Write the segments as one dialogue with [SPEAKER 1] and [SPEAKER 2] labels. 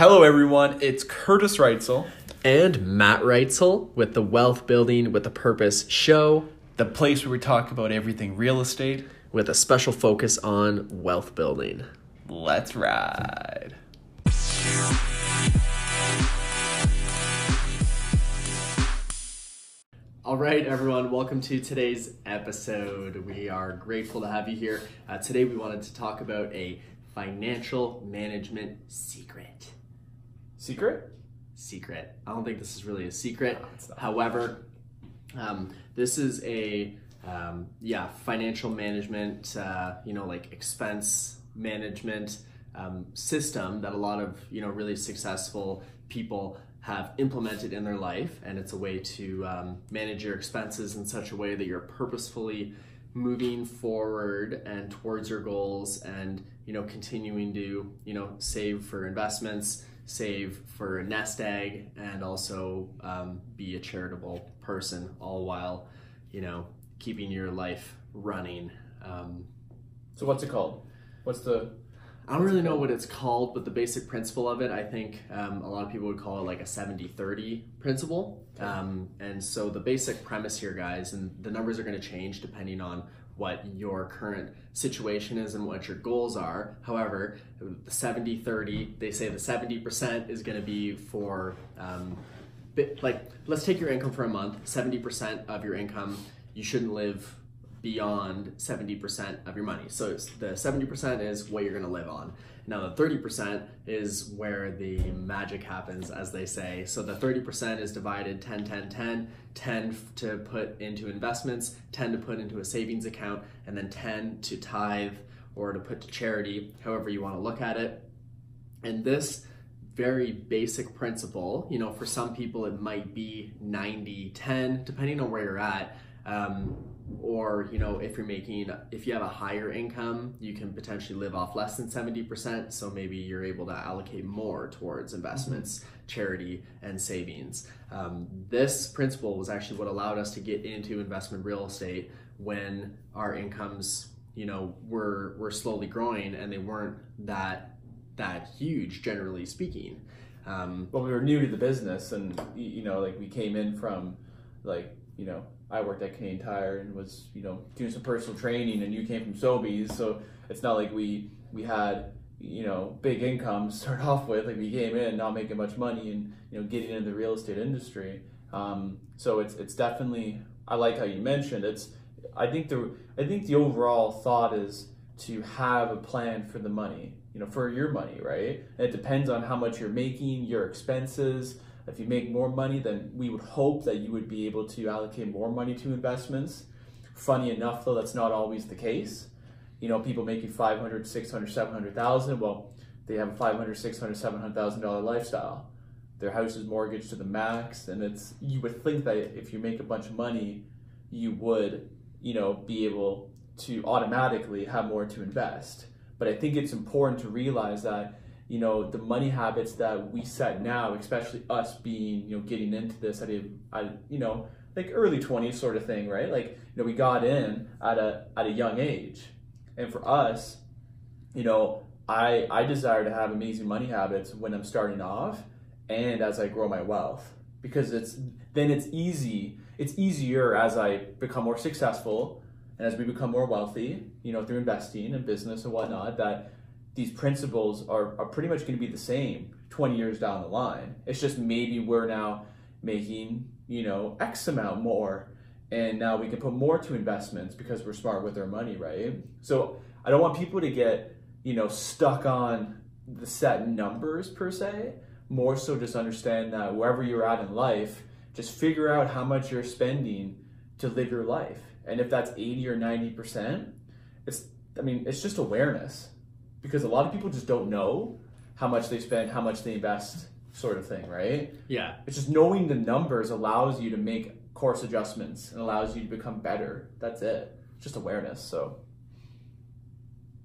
[SPEAKER 1] Hello, everyone. It's Kurtis Reitzel,
[SPEAKER 2] and Matt Reitzel with the Wealth Building with a Purpose show
[SPEAKER 1] the place where we talk about everything real estate.
[SPEAKER 2] with a special focus on wealth building.
[SPEAKER 1] Let's ride.
[SPEAKER 2] All right, everyone, welcome to today's episode. We are grateful to have you here. Uh, today, we wanted to talk about a financial management secret.
[SPEAKER 1] Secret?
[SPEAKER 2] Secret. I don't think this is really a secret.
[SPEAKER 1] No.
[SPEAKER 2] However, um, this is a um, yeah financial management, uh, you know, like expense management um, system that a lot of you know really successful people have implemented in their life, and it's a way to um, manage your expenses in such a way that you're purposefully moving forward and towards your goals and you know continuing to you know save for investments save for a nest egg and also um, be a charitable person all while you know keeping your life running um,
[SPEAKER 1] So, what's it called? What's the.
[SPEAKER 2] i don't really know what it's called but the basic principle of it i think um, a lot of people would call it like a 70-30 principle um, and so the basic premise here guys and the numbers are going to change depending on what your current situation is and what your goals are. However the 70-30 they say the 70% is going to be for um, like let's take your income for a month 70% of your income you shouldn't live beyond 70% of your money. So the 70% is what you're going to live on. Now the 30% is where the magic happens as they say. So the 30% is divided 10 10 10 10 to put into investments 10 to put into a savings account and then 10 to tithe or to put to charity however you want to look at it. And this very basic principle, you know, for some people it might be 90 10, depending on where you're at. Um, or, you know, if you're making, if you have a higher income, you can potentially live off less than 70%. So maybe you're able to allocate more towards investments, charity, and savings. Um, this principle was actually what allowed us to get into investment real estate when our incomes, you know, were, were slowly growing and they weren't that that huge, generally speaking. Um,
[SPEAKER 3] well, we were new to the business, and you know, like we came in from, like you know, I worked at Canadian Tire and was you know doing some personal training, and you came from Sobeys, so it's not like we we had you know big incomes to start off with. Like we came in not making much money, and you know getting into the real estate industry. Um, so it's it's definitely I like how you mentioned it's. I think the I think the overall thought is to have a plan for the money you know, for your money, right? And it depends on how much you're making, your expenses. If you make more money, then we would hope that you would be able to allocate more money to investments. Funny enough, though, that's not always the case. You know, people making 500, 600, 700,000, well, they have a 500, 600, 700,000 dollar lifestyle. Their house is mortgaged to the max, and it's you would think that if you make a bunch of money, you would, you know, be able to automatically have more to invest but I think it's important to realize that you know the money habits that we set now, especially us being you know getting into this at a, at, you know like early twenties sort of thing, right? Like you know we got in at a at a young age, and for us, you know I I desire to have amazing money habits when I'm starting off and as I grow my wealth because it's then it's easy it's easier as I become more successful and as we become more wealthy, you know, through investing and business and whatnot, that these principles are, are pretty much going to be the same 20 years down the line. It's just maybe we're now making, you know, X amount more. And now we can put more to investments because we're smart with our money, right? So I don't want people to get, you know, stuck on the set numbers per se. More so just understand that wherever you're at in life, just figure out how much you're spending to live your life and if that's 80 or 90%, it's I mean, it's just awareness. Because a lot of people just don't know how much they spend, how much they invest, sort of thing, right?
[SPEAKER 2] yeah,
[SPEAKER 3] It's just knowing the numbers allows you to make course adjustments and allows you to become better. That's it. Just awareness. So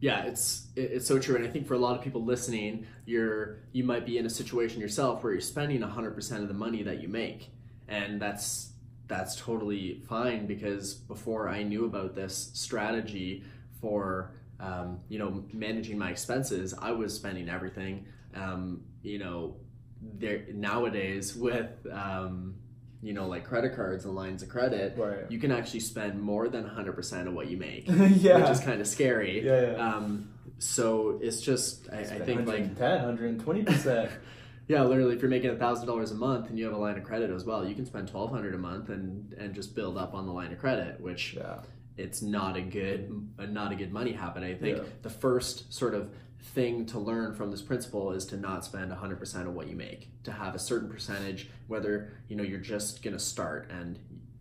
[SPEAKER 2] yeah, it's it's so true, and I think for a lot of people listening, you're you might be in a situation yourself where you're spending 100% of the money that you make, and that's that's totally fine because before I knew about this strategy for um, you know managing my expenses, I was spending everything um, you know, there nowadays with um, you know like credit cards and lines of credit,
[SPEAKER 3] Right.
[SPEAKER 2] you can actually spend more than 100% of what you make,
[SPEAKER 3] yeah.
[SPEAKER 2] which is kind of scary.
[SPEAKER 3] Yeah, yeah.
[SPEAKER 2] Um, so it's just I, I think like
[SPEAKER 3] 110, 120%.
[SPEAKER 2] yeah, literally, if you're making thousand dollars a month and you have a line of credit as well, you can spend twelve hundred a month and and just build up on the line of credit, which
[SPEAKER 3] yeah.
[SPEAKER 2] It's not a good uh, not a good money habit. I think
[SPEAKER 3] Yeah.
[SPEAKER 2] the first sort of thing to learn from this principle is to not spend 100% of what you make to have a certain percentage whether you know you're just going to start and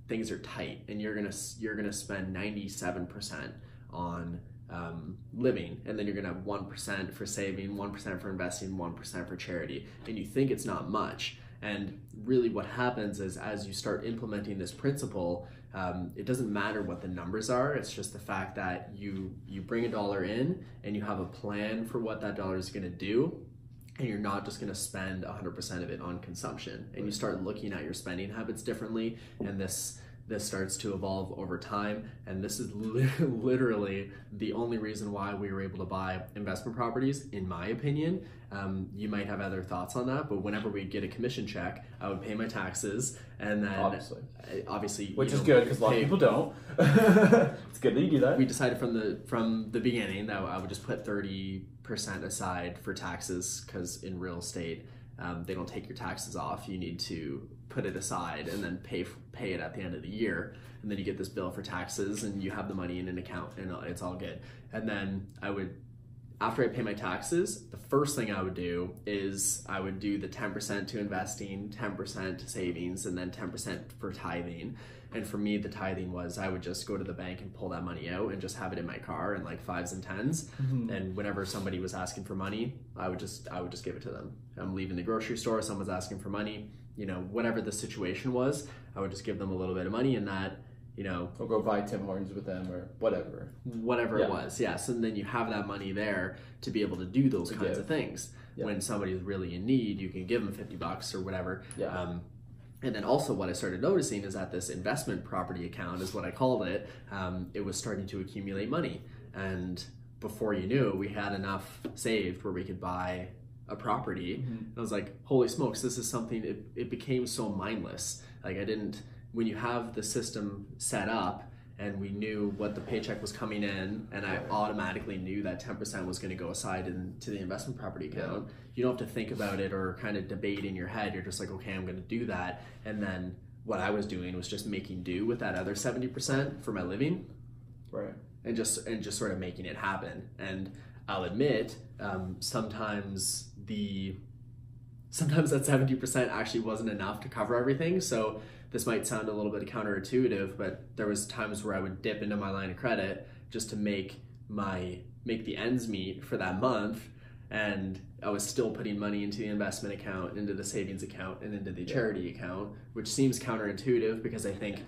[SPEAKER 2] things are tight and you're going to you're going to spend 97% on um, living and then you're to have 1% for saving 1% for investing 1% for charity and you think it's not much and really what happens is as you start implementing this principle um, it doesn't matter what the numbers are it's just the fact that you you bring a dollar in and you have a plan for what that dollar is going to do and you're not just going to spend 100% of it on consumption. And you start looking at your spending habits differently and this this starts to evolve over time and this is li- literally the only reason why we were able to buy investment properties in my opinion um, you might have other thoughts on that but whenever we get a commission check i would pay my taxes and then
[SPEAKER 3] Obviously.
[SPEAKER 2] obviously
[SPEAKER 3] Which is
[SPEAKER 2] know,
[SPEAKER 3] good because a lot of people don't. it's good that you do that.
[SPEAKER 2] we decided from the from the beginning that I would just put thirty percent aside for taxes because in real estate um, they don't take your taxes off. You need to put it aside and then pay pay it at the end of the year, and then you get this bill for taxes, and you have the money in an account, and it's all good. And then I would. After I pay my taxes, the first thing I would do is I would do the 10% to investing, 10% to savings, and then 10% for tithing. And for me, the tithing was I would just go to the bank and pull that money out and just have it in my car in like fives and 10s And whenever somebody was asking for money, I would just I would just give it to them. I'm leaving the grocery store, someone's asking for money, you know, whatever the situation was, I would just give them a little bit of money and that, you know,
[SPEAKER 3] Or go buy Tim Hortons with them or whatever.
[SPEAKER 2] whatever
[SPEAKER 3] Yeah.
[SPEAKER 2] it was. Yes, and then you have that money there to be able to do those
[SPEAKER 3] To
[SPEAKER 2] kinds
[SPEAKER 3] give.
[SPEAKER 2] of things.
[SPEAKER 3] Yeah.
[SPEAKER 2] When somebody's really in need, you can give them 50 bucks or whatever.
[SPEAKER 3] Yeah.
[SPEAKER 2] Um, and then also what I started noticing is that this investment property account is what I called it. Um, it was starting to accumulate money, and before you knew we had enough saved where we could buy a property. And I was like, holy smokes, this is something. It, it became so mindless. Like I didn't when you have the system set up and we knew what the paycheck was coming in and i automatically knew that 10% was going to go aside into the investment property account you don't have to think about it or kind of debate in your head you're just like okay i'm going to do that and then what i was doing was just making do with that other 70% for my living
[SPEAKER 3] Right.
[SPEAKER 2] and just and just sort of making it happen. And I'll admit, um, sometimes the sometimes that seventy percent actually wasn't enough to cover everything. So this might sound a little bit counterintuitive, but there was times where I would dip into my line of credit just to make my make the ends meet for that month. And I was still putting money into the investment account, into the savings account, and into the charity account, which seems counterintuitive because I think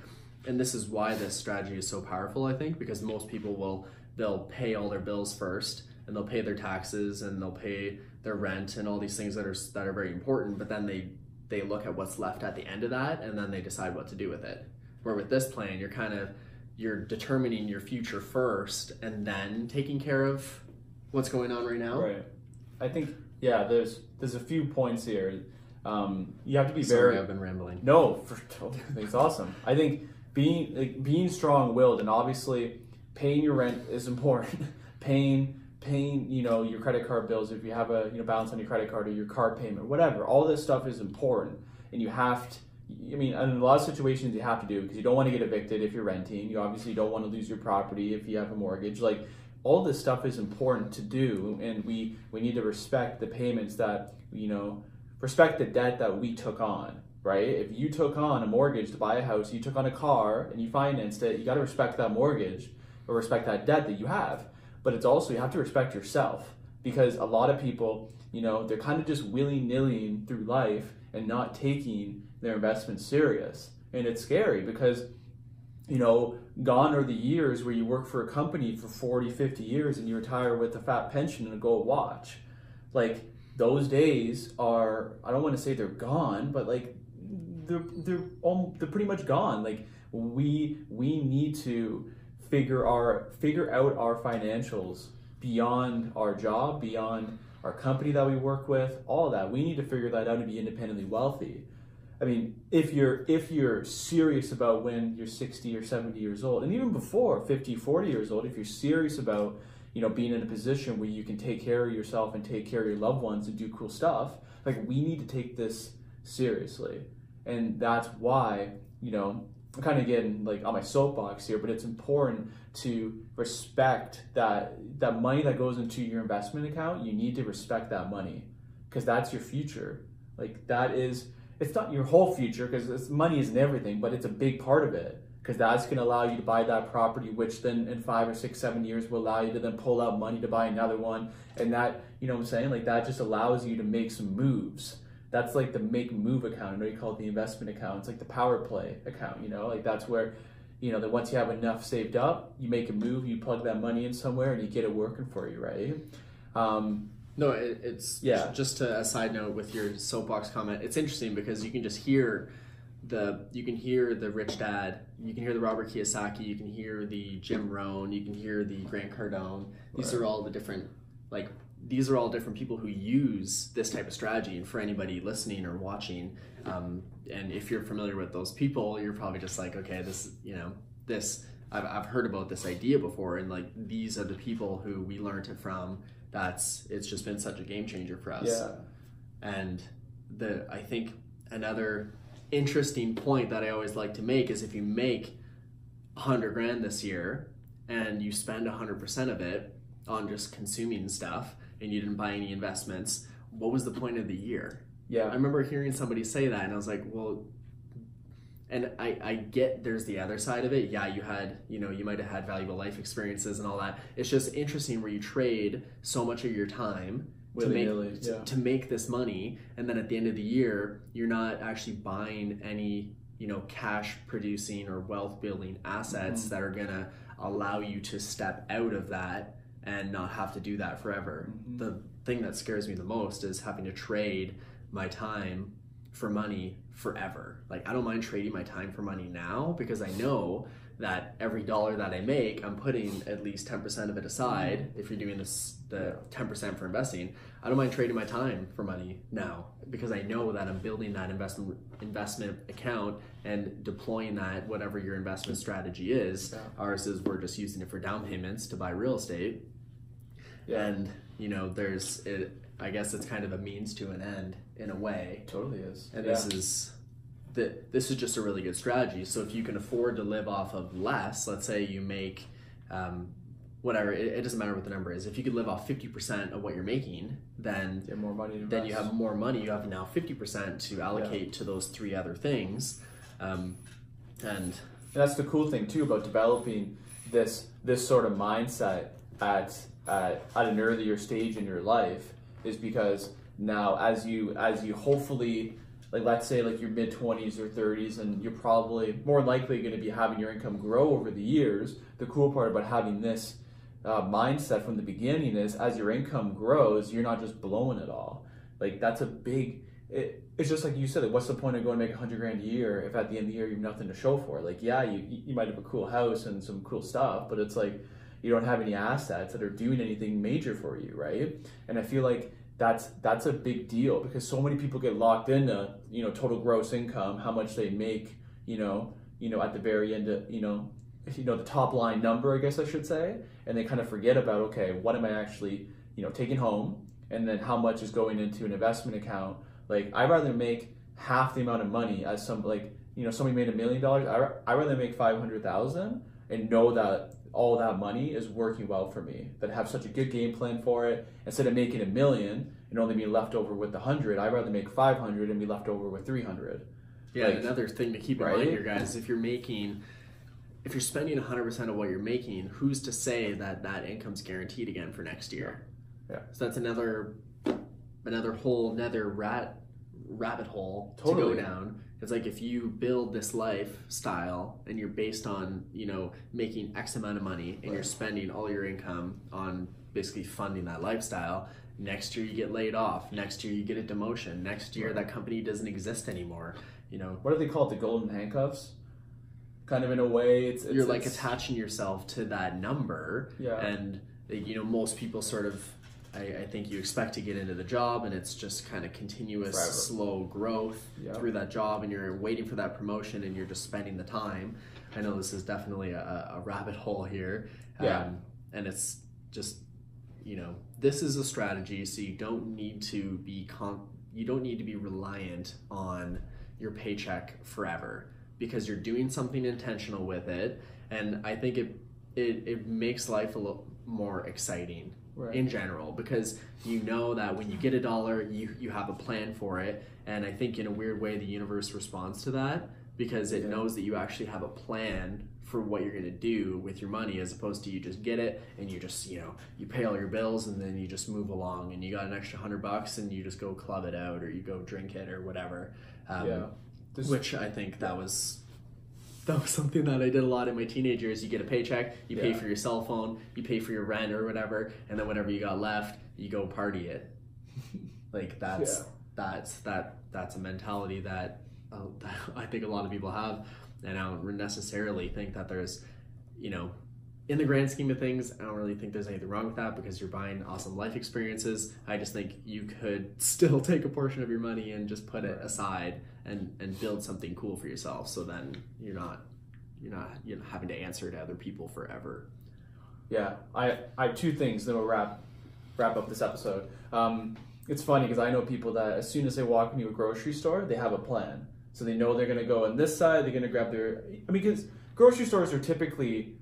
[SPEAKER 2] and this is why this strategy is so powerful i think because most people will they'll pay all their bills first and they'll pay their taxes and they'll pay their rent and all these things that are that are very important but then they they look at what's left at the end of that and then they decide what to do with it where with this plan you're kind of you're determining your future first and then taking care of what's going on right now
[SPEAKER 3] Right. I think yeah. There's there's a few points here. Um, you have to be
[SPEAKER 2] sorry
[SPEAKER 3] very
[SPEAKER 2] i've been rambling
[SPEAKER 3] No, for it's awesome. I think being like, being strong-willed and obviously paying your rent is important. paying paying you know your credit card bills if you have a you know balance on your credit card or your car payment, whatever. All this stuff is important, and you have to. I mean, in a lot of situations you have to do because you don't want to get evicted if you're renting. You obviously don't want to lose your property if you have a mortgage. Like all this stuff is important to do, and we we need to respect the payments that you know respect the debt that we took on right? If you took on a mortgage to buy a house, you took on a car and you financed it, you got to respect that mortgage or respect that debt that you have. But it's also, you have to respect yourself because a lot of people, you know, they're kind of just willy nilly through life and not taking their investments serious. And it's scary because, you know, gone are the years where you work for a company for 40, 50 years and you retire with a fat pension and a gold watch. Like, those days are, I don't want to say they're gone, but like, they're they're all, they're pretty much gone. Like we we need to figure our figure out our financials beyond our job, beyond our company that we work with, all that. We need to figure that out and be independently wealthy. I mean, if you're if you're serious about when you're 60 or 70 years old, and even before 50, 40 years old, if you're serious about you know being in a position where you can take care of yourself and take care of your loved ones and do cool stuff, like we need to take this seriously, and that's why you know I'm kind of getting like on my soapbox here, but it's important to respect that that money that goes into your investment account. You need to respect that money because that's your future. Like that is it's not your whole future because money isn't everything, but it's a big part of it because that's going to allow you to buy that property, which then in five or six, seven years will allow you to then pull out money to buy another one. And that, you know what I'm saying? Like that just allows you to make some moves. That's like the make move account. I know you call it the investment account. It's like the power play account, you know, like that's where, you know, that once you have enough saved up, you make a move, you plug that money in somewhere and you get it working for you, right? Um,
[SPEAKER 2] no, it, it's
[SPEAKER 3] Yeah.
[SPEAKER 2] Just to, a side note with your soapbox comment, it's interesting because you can just hear the you can hear the rich dad, you can hear the Robert Kiyosaki, you can hear the Jim Rohn, you can hear the Grant Cardone. These
[SPEAKER 3] Right.
[SPEAKER 2] are all the different like these are all different people who use this type of strategy. And for anybody listening or watching, um, and if you're familiar with those people, you're probably just like, okay, this you know this. I've, I've heard about this idea before, and like these are the people who we learned it from. That's it's just been such a game changer for us.
[SPEAKER 3] yeah.
[SPEAKER 2] And the I think another interesting point that I always like to make is if you make a hundred grand this year and you spend a hundred percent of it on just consuming stuff and you didn't buy any investments, what was the point of the year?
[SPEAKER 3] Yeah.
[SPEAKER 2] I remember hearing somebody say that and I was like, well and I, I get there's the other side of it. Yeah, you had, you know, you might have had valuable life experiences and all that. It's just interesting where you trade so much of your time to make to,
[SPEAKER 3] yeah.
[SPEAKER 2] to make this money and then at the end of the year you're not actually buying any you know cash producing or wealth building assets
[SPEAKER 3] Mm-hmm.
[SPEAKER 2] that are gonna allow you to step out of that and not have to do that forever
[SPEAKER 3] Mm-hmm.
[SPEAKER 2] the thing that scares me the most is having to trade my time for money forever like i don't mind trading my time for money now because i know that every dollar that I make, I'm putting at least 10% of it aside. If you're doing this, the 10% for investing, I don't mind trading my time for money now because I know that I'm building that investment investment account and deploying that whatever your investment strategy is.
[SPEAKER 3] Yeah.
[SPEAKER 2] Ours is we're just using it for down payments to buy real estate,
[SPEAKER 3] Yeah.
[SPEAKER 2] and you know, there's it. I guess it's kind of a means to an end in a way.
[SPEAKER 3] Totally is.
[SPEAKER 2] And
[SPEAKER 3] yeah.
[SPEAKER 2] this is that this is just a really good strategy. So if you can afford to live off of less, let's say you make um, whatever, it, it doesn't matter what the number is. If you could live off fifty percent of what you're making, then
[SPEAKER 3] get more money
[SPEAKER 2] then you have more money. You have now fifty percent to allocate to those three other things, um, and
[SPEAKER 3] And that's the cool thing too about developing this this sort of mindset at at, at an earlier stage in your life is because now as you as you hopefully like let's say like your mid 20s or 30s and you're probably more likely going to be having your income grow over the years the cool part about having this uh, mindset from the beginning is as your income grows you're not just blowing it all. Like that's a big it, it's just like you said like what's the point of going to make 100 grand a year if at the end of the year you have nothing to show for like yeah you, you might have a cool house and some cool stuff but it's like you don't have any assets that are doing anything major for you right? And i feel like that's that's a big deal because so many people get locked into you know total gross income how much they make you know you know at the very end of you know you know the top line number i guess i should say. And they kind of forget about okay what am i actually you know taking home? And then how much is going into an investment account? Like i'd rather make half the amount of money as some like you know somebody made a million dollars I i'd rather make 500000 and know that all that money is working well for me that have such a good game plan for it instead of making a million and only being left over with the hundred i'd rather make 500 and be left over with 300
[SPEAKER 2] yeah,
[SPEAKER 3] Like-
[SPEAKER 2] another thing to keep in
[SPEAKER 3] right?
[SPEAKER 2] mind here, guys, if you're making if you're spending 100% of what you're making, who's to say that that income's guaranteed again for next year?
[SPEAKER 3] Yeah.
[SPEAKER 2] So that's another another whole nether rat rabbit hole to go down. It's like if you build this lifestyle and you're based on, you know, making X amount of money and you're spending all your income on basically funding that lifestyle, next year you get laid off, next year you get a demotion, next year
[SPEAKER 3] Right.
[SPEAKER 2] that company doesn't exist anymore. You know,
[SPEAKER 3] what do they call it the golden handcuffs kind of in a way it's, it's
[SPEAKER 2] you're like
[SPEAKER 3] it's-
[SPEAKER 2] attaching yourself to that number
[SPEAKER 3] Yeah.
[SPEAKER 2] and you know most people sort of I, I think you expect to get into the job and it's just kind of continuous
[SPEAKER 3] Forever.
[SPEAKER 2] slow growth
[SPEAKER 3] Yeah.
[SPEAKER 2] through that job and you're waiting for that promotion and you're just spending the time i know this is definitely a, a rabbit hole here
[SPEAKER 3] Yeah.
[SPEAKER 2] um, and it's just you know this is a strategy so you don't need to be con- you don't need to be reliant on your paycheck forever because you're doing something intentional with it and i think it it, it makes life a little more exciting
[SPEAKER 3] Right.
[SPEAKER 2] in general because you know that when you get a dollar you you have a plan for it and i think in a weird way the universe responds to that because it
[SPEAKER 3] Yeah.
[SPEAKER 2] knows that you actually have a plan for what you're going to do with your money as opposed to you just get it and you just you know you pay all your bills and then you just move along and you got an extra hundred bucks and you just go club it out or you go drink it or whatever um,
[SPEAKER 3] Yeah. This-
[SPEAKER 2] which i think that was that was something that I did a lot in my teenage years. You get a paycheck, you pay for your cell phone, you pay for your rent or whatever, and then whatever you got left, you go party it. Like that's
[SPEAKER 3] Yeah.
[SPEAKER 2] that's that that's a mentality that, uh, that I think a lot of people have, and I don't necessarily think that there's, you know, in the grand scheme of things, I don't really think there's anything wrong with that because you're buying awesome life experiences. I just think you could still take a portion of your money and just put it aside and and build something cool for yourself. So then you're not you're not you know having to answer to other people forever.
[SPEAKER 3] Yeah, I, I have two things. Then we'll wrap wrap up this episode. Um, it's funny because I know people that as soon as they walk into a grocery store, they have a plan. So they know they're going to go on this side. They're going to grab their. I mean, because grocery stores are typically,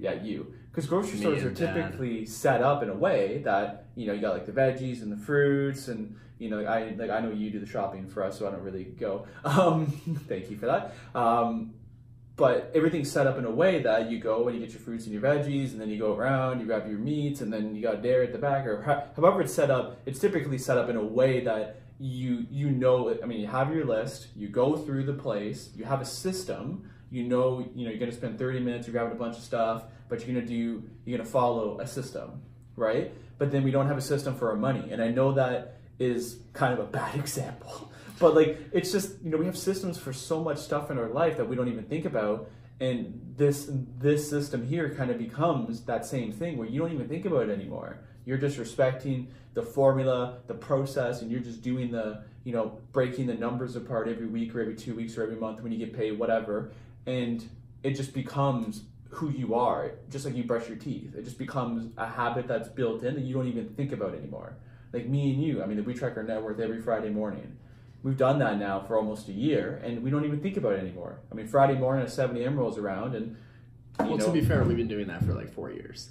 [SPEAKER 3] yeah, you. Because grocery
[SPEAKER 2] Me
[SPEAKER 3] stores are
[SPEAKER 2] Dad.
[SPEAKER 3] typically set up in a way that you know you got like the veggies and the fruits and you know I like I know you do the shopping for us, so I don't really go. Um, thank you for that. Um, but everything's set up in a way that you go and you get your fruits and your veggies, and then you go around, you grab your meats, and then you got dairy at the back, or however it's set up. It's typically set up in a way that you you know. I mean, you have your list, you go through the place, you have a system. You know, you know, you're gonna spend 30 minutes, you're grabbing a bunch of stuff, but you're gonna do, you're gonna follow a system, right? But then we don't have a system for our money, and I know that is kind of a bad example. But like it's just you know we have systems for so much stuff in our life that we don't even think about, and this this system here kind of becomes that same thing where you don't even think about it anymore. You're just respecting the formula, the process, and you're just doing the you know breaking the numbers apart every week or every two weeks or every month when you get paid, whatever, and it just becomes who you are. Just like you brush your teeth, it just becomes a habit that's built in that you don't even think about anymore. Like me and you, I mean, we track our net worth every Friday morning we've done that now for almost a year and we don't even think about it anymore. I mean, Friday morning at 7 a.m. rolls around and, you
[SPEAKER 2] Well,
[SPEAKER 3] know,
[SPEAKER 2] to be fair, we've been doing that for like four years.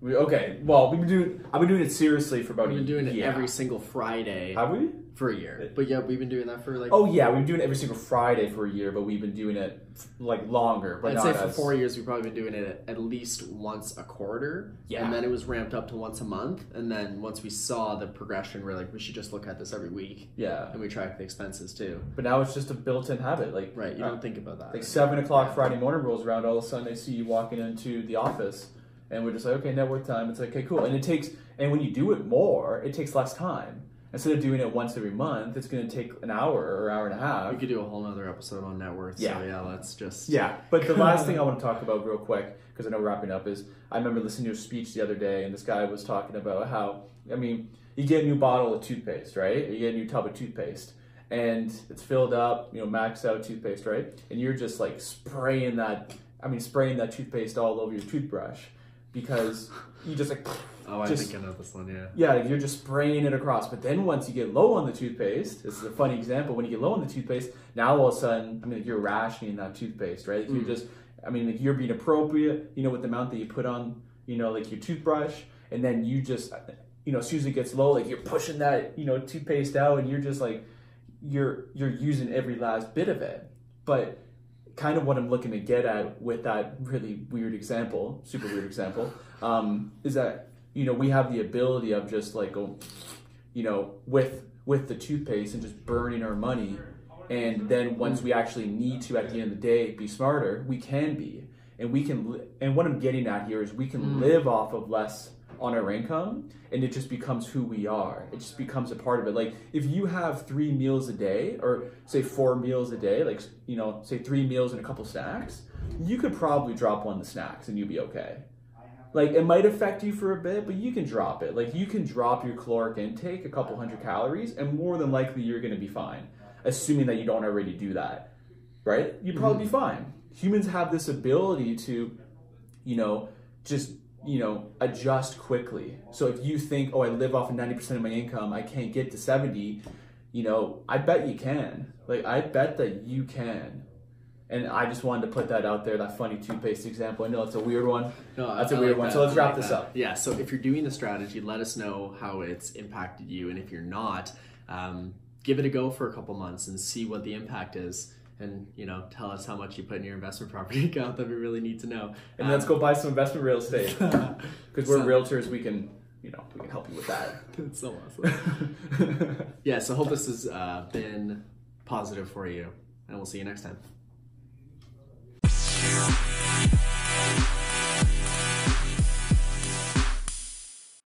[SPEAKER 3] We, okay, well, we've been doing, I've been doing it seriously for about
[SPEAKER 2] We've been doing it
[SPEAKER 3] yeah.
[SPEAKER 2] every single Friday
[SPEAKER 3] Have we?
[SPEAKER 2] for a year. But yeah, we've been doing that for like
[SPEAKER 3] Oh yeah, we've been doing it every single Friday for a year, but we've been doing it like longer. But
[SPEAKER 2] I'd say for
[SPEAKER 3] as-
[SPEAKER 2] four years we've probably been doing it at least once a quarter.
[SPEAKER 3] Yeah.
[SPEAKER 2] And then it was ramped up to once a month. And then once we saw the progression, we're like, we should just look at this every week.
[SPEAKER 3] Yeah,
[SPEAKER 2] And we track the expenses too.
[SPEAKER 3] but now it's just a built-in habit. Like
[SPEAKER 2] Right. You
[SPEAKER 3] uh,
[SPEAKER 2] don't think about that.
[SPEAKER 3] like seven o'clock Friday morning rolls around, all of a sudden I see you walking into the office, and we're just like, okay, net worth time. It's like, okay, cool. And it takes, and when you do it more, it takes less time. Instead of doing it once every month, it's going to take an hour or an hour and a half.
[SPEAKER 2] we could do a whole nother episode on net worth.
[SPEAKER 3] Yeah.
[SPEAKER 2] So yeah, let's just
[SPEAKER 3] Yeah, but the last thing I want to talk about real quick, because I know we're wrapping up, is I remember listening to a speech the other day, and this guy was talking about how, I mean, you get a new bottle of toothpaste, right? You get a new tub of toothpaste, and it's filled up, you know, maxed out toothpaste, right? And you're just like spraying that, I mean, spraying that toothpaste all over your toothbrush because you just like,
[SPEAKER 2] Oh, I
[SPEAKER 3] Just-
[SPEAKER 2] think I know this one, yeah.
[SPEAKER 3] yeah, like, you're just spraying it across. But then once you get low on the toothpaste, this is a funny example. When you get low on the toothpaste, now all of a sudden, I mean, like, you're rationing that toothpaste, right? Like,
[SPEAKER 2] Mm.
[SPEAKER 3] You're just, I mean, like you're being appropriate, you know, with the amount that you put on, you know, like your toothbrush, and then you just, you know, as soon as it gets low, like you're pushing that, you know, toothpaste out, and you're just like, you're you're using every last bit of it. But kind of what I'm looking to get at with that really weird example, super weird example, um, is that you know we have the ability of just like go, you know, with with the toothpaste and just burning our money, and then once we actually need to at the end of the day be smarter, we can be, and we can. And what I'm getting at here is we can
[SPEAKER 2] Mm.
[SPEAKER 3] live off of less on our income and it just becomes who we are it just becomes a part of it like if you have three meals a day or say four meals a day like you know say three meals and a couple snacks you could probably drop one of the snacks and you'd be okay like it might affect you for a bit, but you can drop it. Like you can drop your caloric intake a couple hundred calories, and more than likely you're going to be fine, assuming that you don't already do that, right? You'd probably be mm-hmm. fine. Humans have this ability to, you know, just you know adjust quickly. So if you think, oh, I live off of ninety percent of my income, I can't get to seventy. You know, I bet you can. Like I bet that you can. And I just wanted to put that out there, that funny toothpaste example. I know it's a weird one.
[SPEAKER 2] No,
[SPEAKER 3] That's
[SPEAKER 2] a
[SPEAKER 3] a weird one. So let's wrap this up.
[SPEAKER 2] Yeah. So if you're doing the strategy, let us know how it's impacted you, and if you're not, um, give it a go for a couple months and see what the impact is. And you know, tell us how much you put in your investment property account that we really need to know.
[SPEAKER 3] And let's go buy some investment real estate because we're
[SPEAKER 2] So-
[SPEAKER 3] realtors. We can, you know, we can help you with that.
[SPEAKER 2] It's so awesome. yeah. So hope this has uh, been positive for you, and we'll see you next time.